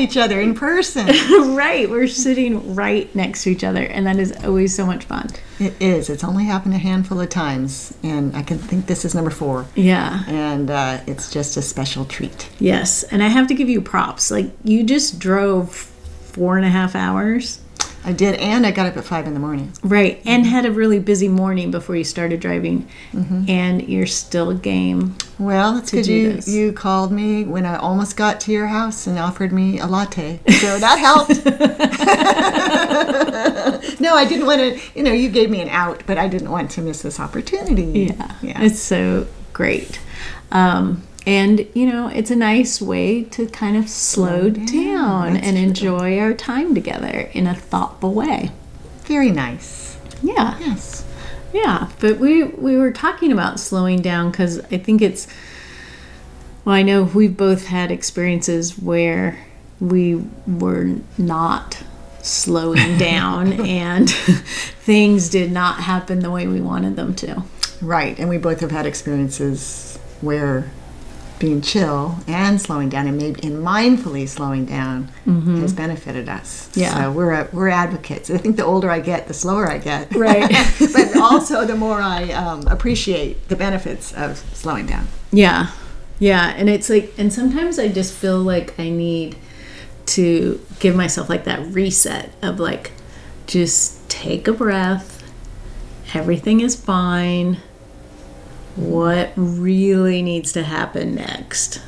Each other in person. right, we're sitting right next to each other, and that is always so much fun. It is. It's only happened a handful of times, and I can think this is number four. Yeah. And uh, it's just a special treat. Yes, and I have to give you props. Like you just drove four and a half hours, I did, and I got up at five in the morning. right? And had a really busy morning before you started driving, and you're still game. Well, that's because you, this. you called me when I almost got to your house and offered me a latte. So that helped. no, I didn't want to, you know, you gave me an out, but I didn't want to miss this opportunity. Yeah, Yeah. it's so great. Um, and you know, it's a nice way to kind of slow, down, down, and true. enjoy our time together in a thoughtful way. Very nice. Yeah. Yes. Yeah, but we we were talking about slowing down because I think it's. Well, I know we've both had experiences where we were not slowing down and things did not happen the way we wanted them to. Right. And we both have had experiences where being chill and slowing down and maybe and mindfully slowing down has benefited us. Yeah. So we're a, we're advocates. I think the older I get, the slower I get. Right. but also the more I um, appreciate the benefits of slowing down. Yeah. Yeah. And it's like, and sometimes I just feel like I need to give myself like that reset of like, just take a breath. Everything is fine. What really needs to happen next?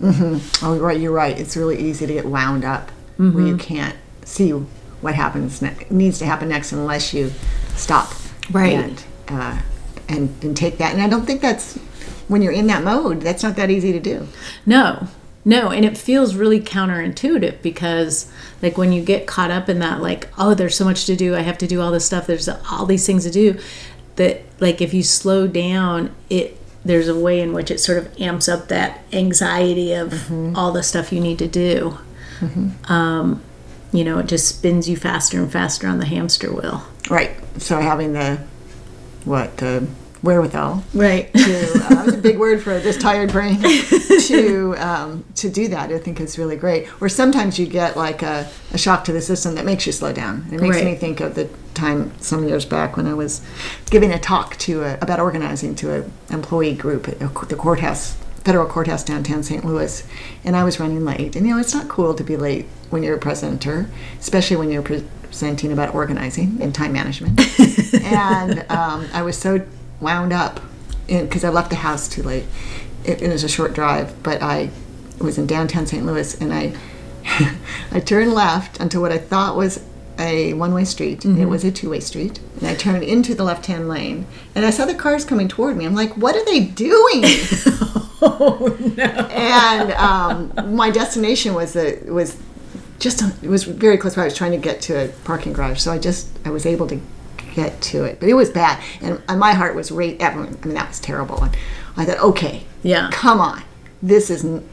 Oh, right. You're right. It's really easy to get wound up where you can't see what happens ne- needs to happen next unless you stop. Right. And, uh, and and take that. And I don't think that's when you're in that mode. That's not that easy to do. No, no. And it feels really counterintuitive because, like, when you get caught up in that, like, oh, there's so much to do. I have to do all this stuff. There's all these things to do. That, like, if you slow down, it there's a way in which it sort of amps up that anxiety of all the stuff you need to do. Um, you know, it just spins you faster and faster on the hamster wheel. Right. So having the what the wherewithal Right. to uh, that was a big word for this tired brain to um, to do that I think is really great or sometimes you get like a, a shock to the system that makes you slow down it makes Right. me think of the time some years back when I was giving a talk to a, about organizing to an employee group at the courthouse federal courthouse downtown St. Louis and I was running late and you know it's not cool to be late when you're a presenter especially when you're presenting about organizing and time management and um, I was so wound up because I left the house too late. It, it was a short drive, but I was in downtown St. Louis, and I I turned left onto what I thought was a one-way street. It was a two-way street, and I turned into the left-hand lane, and I saw the cars coming toward me. I'm like, "What are they doing?" oh no. and um, my destination was the was just it was very close by. I was trying to get to a parking garage, so I just I was able to get to it, but it was bad, and, and my heart was rate. I mean, that was terrible. And I thought, okay, Yeah. come on, this is n-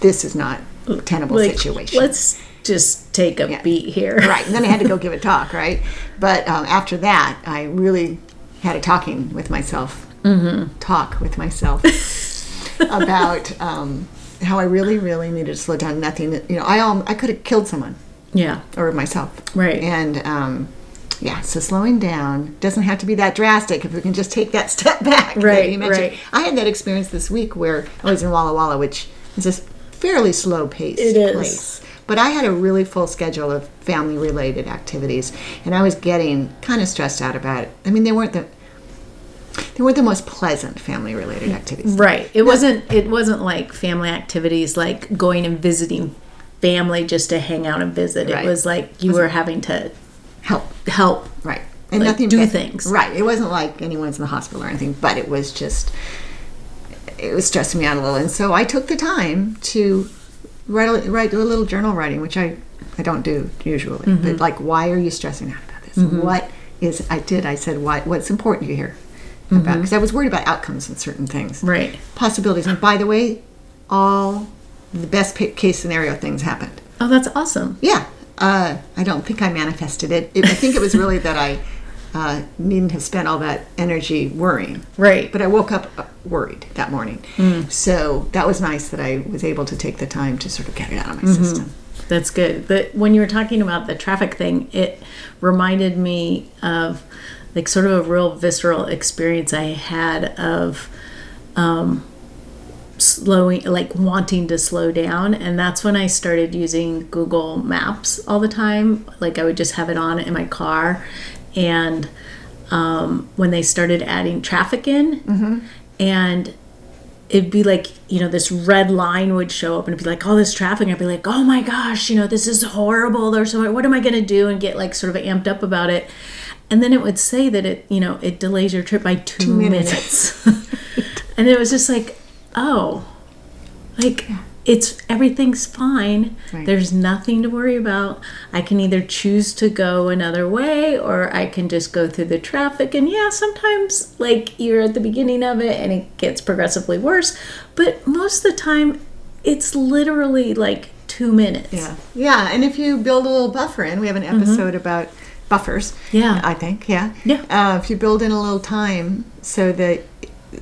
this is not a tenable Like, situation. let's just take a Yeah. beat here. right, and then I had to go give a talk, right? But um, after that, I really had a talking with myself, mm-hmm. talk with myself about um, how I really, really needed to slow down. Nothing, you know, I um, I could have killed someone Yeah. or myself, Right. And um, yeah, so slowing down doesn't have to be that drastic if we can just take that step back. Right, you mentioned. right. I had that experience this week where I was in Walla Walla, which is a fairly slow paced It is. place. But I had a really full schedule of family related activities, and I was getting kind of stressed out about it. I mean, they weren't the they weren't the most pleasant family related mm, activities. Right. It wasn't it wasn't like family activities like going and visiting family just to hang out and visit. Right. It was like you were having to Help. help. Right. And Like, nothing do but- things. Right. It wasn't like anyone's in the hospital or anything, but it was just it was stressing me out a little. And so I took the time to write a, write do a little journal writing, which I I don't do usually. Mm-hmm. But like why are you stressing out about this? What is I did I said why what's important to you here? About because I was worried about outcomes and certain things. Mm-hmm. Right. Possibilities. And by the way, all the best case scenario things happened. Oh, that's awesome. Yeah, uh, I don't think I manifested it. it. I think it was really that I uh, needn't have spent all that energy worrying. Right. But I woke up uh, worried that morning. So that was nice that I was able to take the time to sort of get it out of my system. That's good. But when you were talking about the traffic thing, it reminded me of like sort of a real visceral experience I had of um, slowing, like wanting to slow down. And that's when I started using Google Maps all the time. Like I would just have it on in my car. And um, when they started adding traffic in, and it'd be like you know this red line would show up and it'd be like all this traffic i'd be like oh my gosh you know this is horrible. There's so what am i going to do? and get like sort of amped up about it. And then it would say that it you know it delays your trip by two, minutes. minutes, and it was just like oh like it's everything's fine Right. there's nothing to worry about i can either choose to go another way or i can just go through the traffic and yeah sometimes like you're at the beginning of it and it gets progressively worse but most of the time it's literally like two minutes Yeah. Yeah. And if you build a little buffer in, we have an episode about buffers. Yeah. I think. Yeah. Yeah. Uh, if you build in a little time so that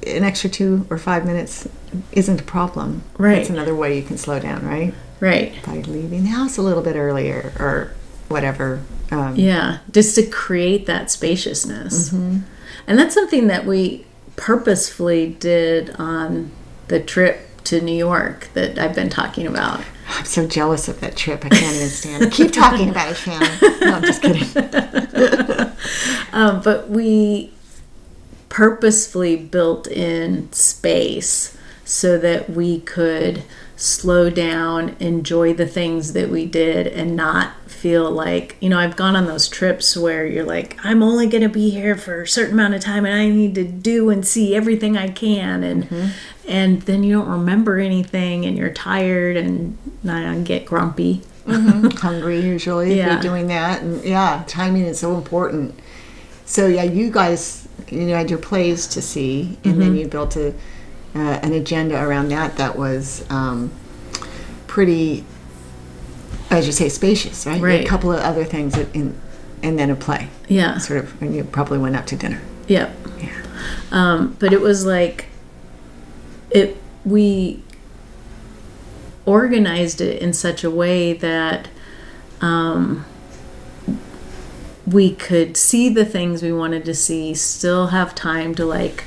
an extra two or five minutes isn't a problem, Right. That's another way you can slow down, right? right By leaving the house a little bit earlier or whatever. Um, Yeah, just to create that spaciousness. And that's something that we purposefully did on the trip to New York that I've been talking about. I'm so jealous of that trip. I can't even stand it. Keep talking about it, Shannon. No, I'm just kidding. Um, but we purposefully built in space so that we could slow down, enjoy the things that we did, and not feel like, you know, I've gone on those trips where you're like, I'm only going to be here for a certain amount of time and I need to do and see everything I can. And, mm-hmm. and then you don't remember anything and you're tired and I get grumpy. Mm-hmm. Hungry usually if Yeah. you're doing that. And yeah, timing is so important. So yeah, you guys, you know, had your plays to see, and Mm-hmm. then you built a uh, an agenda around that that was um, pretty, as you say, spacious, right? Right. A couple of other things that in, and then a play. Yeah. Sort of, and you probably went out to dinner. Yep. Yeah. Um, but it was like it we organized it in such a way that um, we could see the things we wanted to see, still have time to like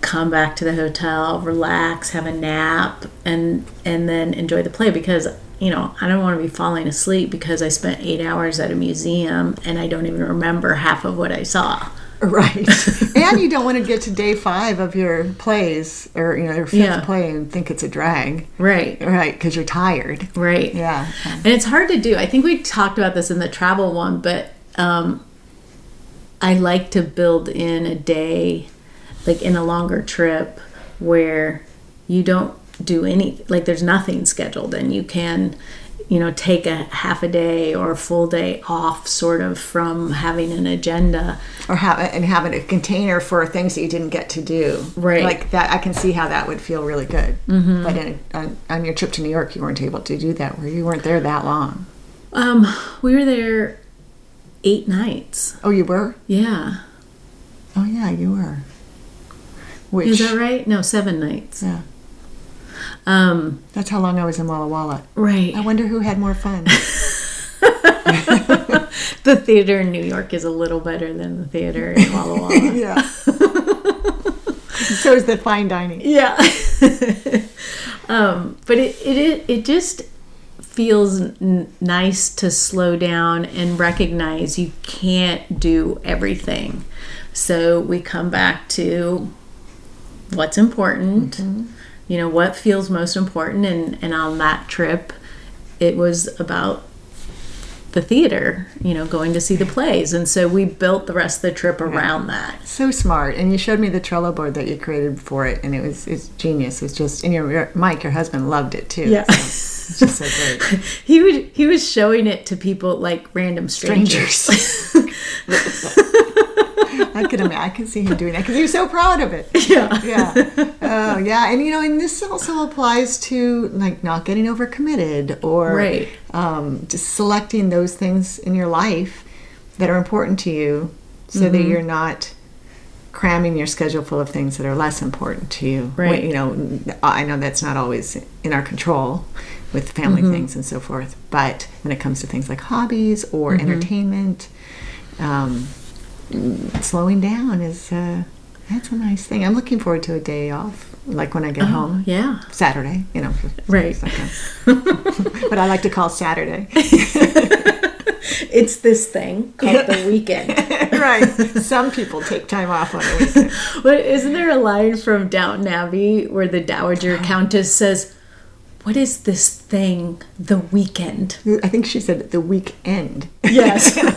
come back to the hotel, relax, have a nap, and and then enjoy the play because you know I don't want to be falling asleep because I spent eight hours at a museum and I don't even remember half of what I saw. Right. and you don't want to get to day five of your plays or, you know, your fifth Yeah. play and think it's a drag. Right. Right. Because you're tired. Right. Yeah. And it's hard to do. I think we talked about this in the travel one, but um, I like to build in a day, like in a longer trip, where you don't do any, like there's nothing scheduled, and you can, you know, take a half a day or a full day off, sort of from having an agenda. Or have and having a container for things that you didn't get to do. Right. Like that, I can see how that would feel really good. Mm-hmm. But in, on, on your trip to New York, you weren't able to do that, where you weren't there that long. Um, we were there eight nights. Oh, you were? Yeah. Oh, yeah, you were. Which, Is that right? No, seven nights. Yeah. Um, That's how long I was in Walla Walla. right. I wonder who had more fun. the theater in New York is a little better than the theater in Walla Walla. yeah. so is the fine dining. yeah. um, but it, it it it just feels n- nice to slow down and recognize you can't do everything. So we come back to what's important, mm-hmm. you know, what feels most important. And, and on that trip, it was about the theater, you know, going to see the plays. And so we built the rest of the trip around that. So smart. And you showed me the Trello board that you created for it, and it was it's genius. It's just and your, your Mike, your husband, loved it too. Yeah. So just so great. He would he was showing it to people like random strangers. Strangers. I could imagine. I can see him doing that because he was so proud of it. yeah. Yeah. Oh, yeah. And you know, and this also applies to like not getting overcommitted or Right. um, just selecting those things in your life that are important to you, so Mm-hmm. that you're not cramming your schedule full of things that are less important to you. Right. You know, I know that's not always in our control with family Mm-hmm. things and so forth, but when it comes to things like hobbies or Mm-hmm. entertainment, um, slowing down is uh, that's a nice thing. I'm looking forward to a day off, like when I get home. Yeah. Saturday, you know. Right. but I like to call Saturday. It's this thing called the weekend. right. Some people take time off on the weekend. But isn't there a line from Downton Abbey where the Dowager Countess says, What is this thing, the weekend? I think she said the weekend. Yes.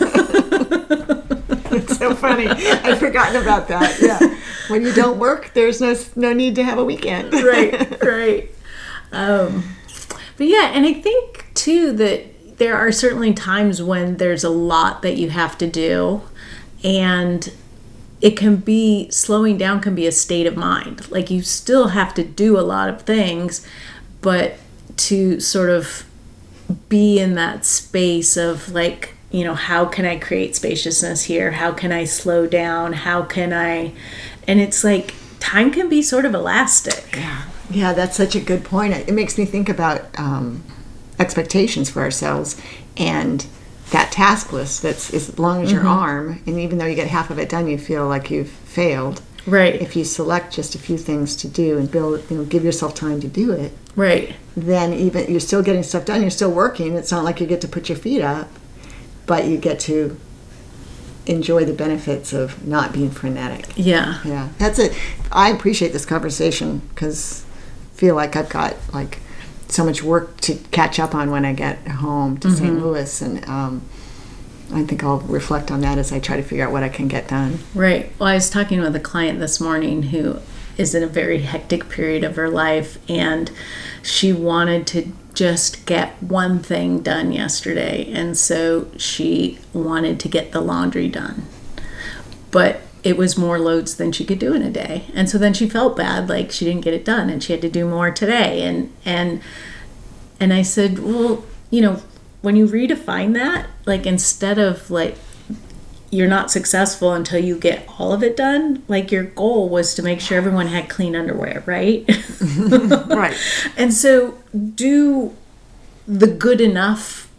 It's so funny. I'd forgotten about that. Yeah. When you don't work, there's no no need to have a weekend. right, right. Um, but yeah, and I think too that there are certainly times when there's a lot that you have to do, and it can be slowing down can be a state of mind. Like you still have to do a lot of things, but to sort of be in that space of like you know how can i create spaciousness here how can i slow down how can i and it's like time can be sort of elastic Yeah. Yeah, that's such a good point. It makes me think about um, expectations for ourselves and that task list that's as long as your arm, and even though you get half of it done, you feel like you've failed. Right If you select just a few things to do and build, you know, give yourself time to do it, right then even you're still getting stuff done. You're still working. It's not like you get to put your feet up, but you get to enjoy the benefits of not being frenetic. yeah Yeah, that's it. I appreciate this conversation because I feel like I've got like so much work to catch up on when I get home to St. Louis, and um, I think I'll reflect on that as I try to figure out what I can get done. right well i was talking with a client this morning who is in a very hectic period of her life and she wanted to just get one thing done yesterday and so she wanted to get the laundry done but it was more loads than she could do in a day and so then she felt bad like she didn't get it done and she had to do more today and and and i said well you know when you redefine that like instead of like you're not successful until you get all of it done like your goal was to make sure everyone had clean underwear right Right. and so do the good enough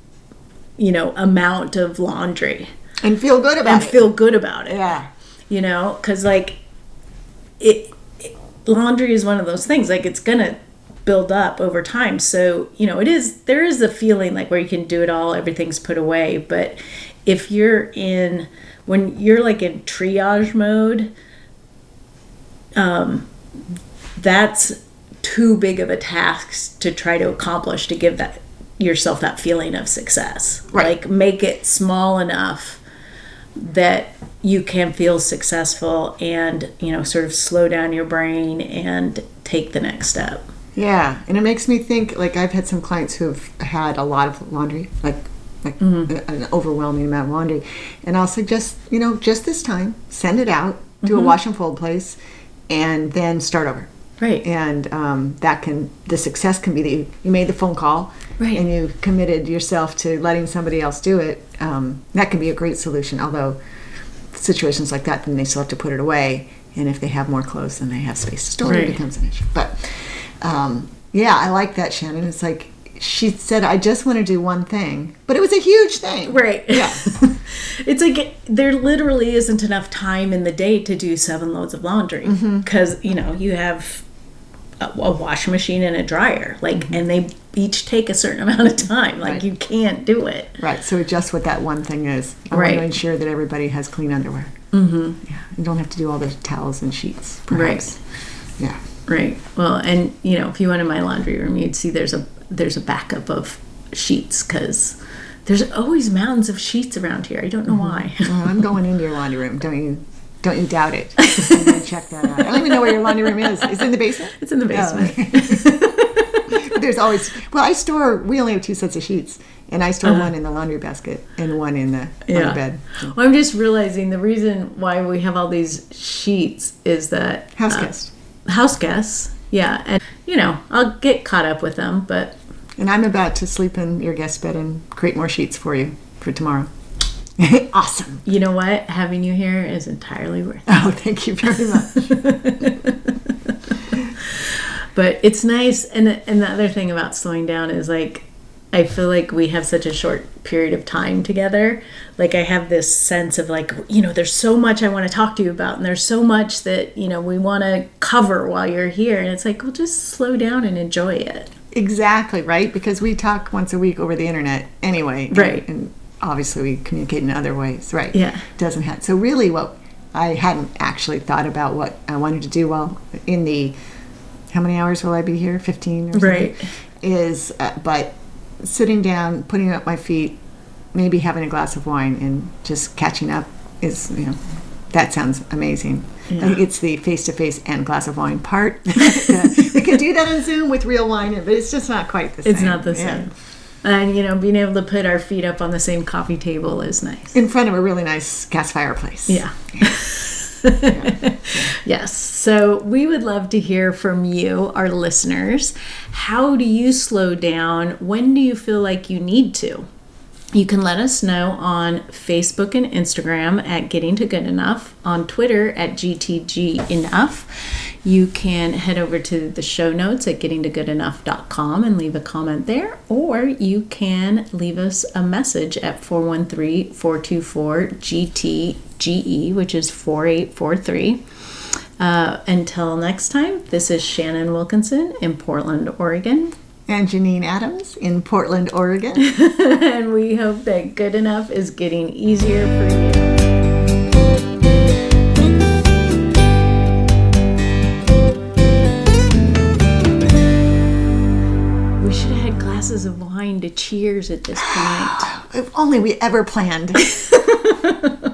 you know amount of laundry And feel good about and it. feel good about it yeah. you know because like it, it laundry is one of those things like it's gonna build up over time. So you know it is there is a feeling like where you can do it all everything's put away but if you're in when you're like in triage mode um that's too big of a task to try to accomplish to give that yourself that feeling of success. Right. like make it small enough that you can feel successful and you know sort of slow down your brain and take the next step Yeah, and it makes me think. Like I've had some clients who've had a lot of laundry, like like an overwhelming amount of laundry, and I'll suggest you know just this time send it out, do a wash and fold place, and then start over. right And um, that can the success can be that you, you made the phone call, Right. and you committed yourself to letting somebody else do it. Um, that can be a great solution. Although situations like that, then they still have to put it away. And if they have more clothes, then they have space to store. It becomes an issue. But um, yeah, I like that, Shannon. It's like she said, I just want to do one thing, but it was a huge thing. right Yeah. it's like there literally isn't enough time in the day to do seven loads of laundry because you know you have a, a washing machine and a dryer like and they each take a certain amount of time like Right. you can't do it Right. So just what that one thing is. I Right. want to ensure that everybody has clean underwear. Mm-hmm. Yeah. You don't have to do all the towels and sheets. Perhaps. Yeah. Right. Well, and you know, if you went in my laundry room, you'd see there's a there's a backup of sheets because there's always mountains of sheets around here. I don't know why. Oh, I'm going into your laundry room. Don't you? Don't you doubt it? I'm gonna check that out. I don't even know where your laundry room is. Is it in the basement? It's in the basement. Oh. There's always. Well, I store. We only have two sets of sheets, and I store one in the laundry basket and one in the Yeah. bed. Well, I'm just realizing the reason why we have all these sheets is that House uh, guest. House guests. Yeah, and you know, I'll get caught up with them, but And I'm about to sleep in your guest bed and create more sheets for you for tomorrow. awesome. you know what? Having you here is entirely worth it. Oh, thank you very much. But it's nice, and and the other thing about slowing down is like, I feel like we have such a short period of time together. Like I have this sense of like, you know, there's so much I want to talk to you about, and there's so much that you know we want to cover while you're here, and it's like, well, just slow down and enjoy it. exactly, right? Because we talk once a week over the internet anyway. and- Right. And, obviously we communicate in other ways, right? Yeah. Doesn't have. So really what I hadn't actually thought about what I wanted to do while in the how many hours will I be here? 15 or something? Right. Is uh, but sitting down, putting up my feet, maybe having a glass of wine and just catching up is, you know, that sounds amazing. I think it's the face to face and glass of wine part. we could do that on Zoom with real wine, but it's just not quite the same. It's not the Yeah. same. And you know, being able to put our feet up on the same coffee table is nice. In front of a really nice gas fireplace. Yeah. yes. So we would love to hear from you, our listeners. How do you slow down? When do you feel like you need to? You can let us know on Facebook and Instagram at Getting to Good Enough, on Twitter at GTG Enough. You can head over to the show notes at gettingtogoodenough.com and leave a comment there, or you can leave us a message at 413 424 GTGE, which is 4843. Uh, until next time, this is Shannon Wilkinson in Portland, Oregon, And Janine Adams in Portland, Oregon. and we hope that good enough is getting easier for you. Glasses of wine to cheers at this point. if only we ever planned.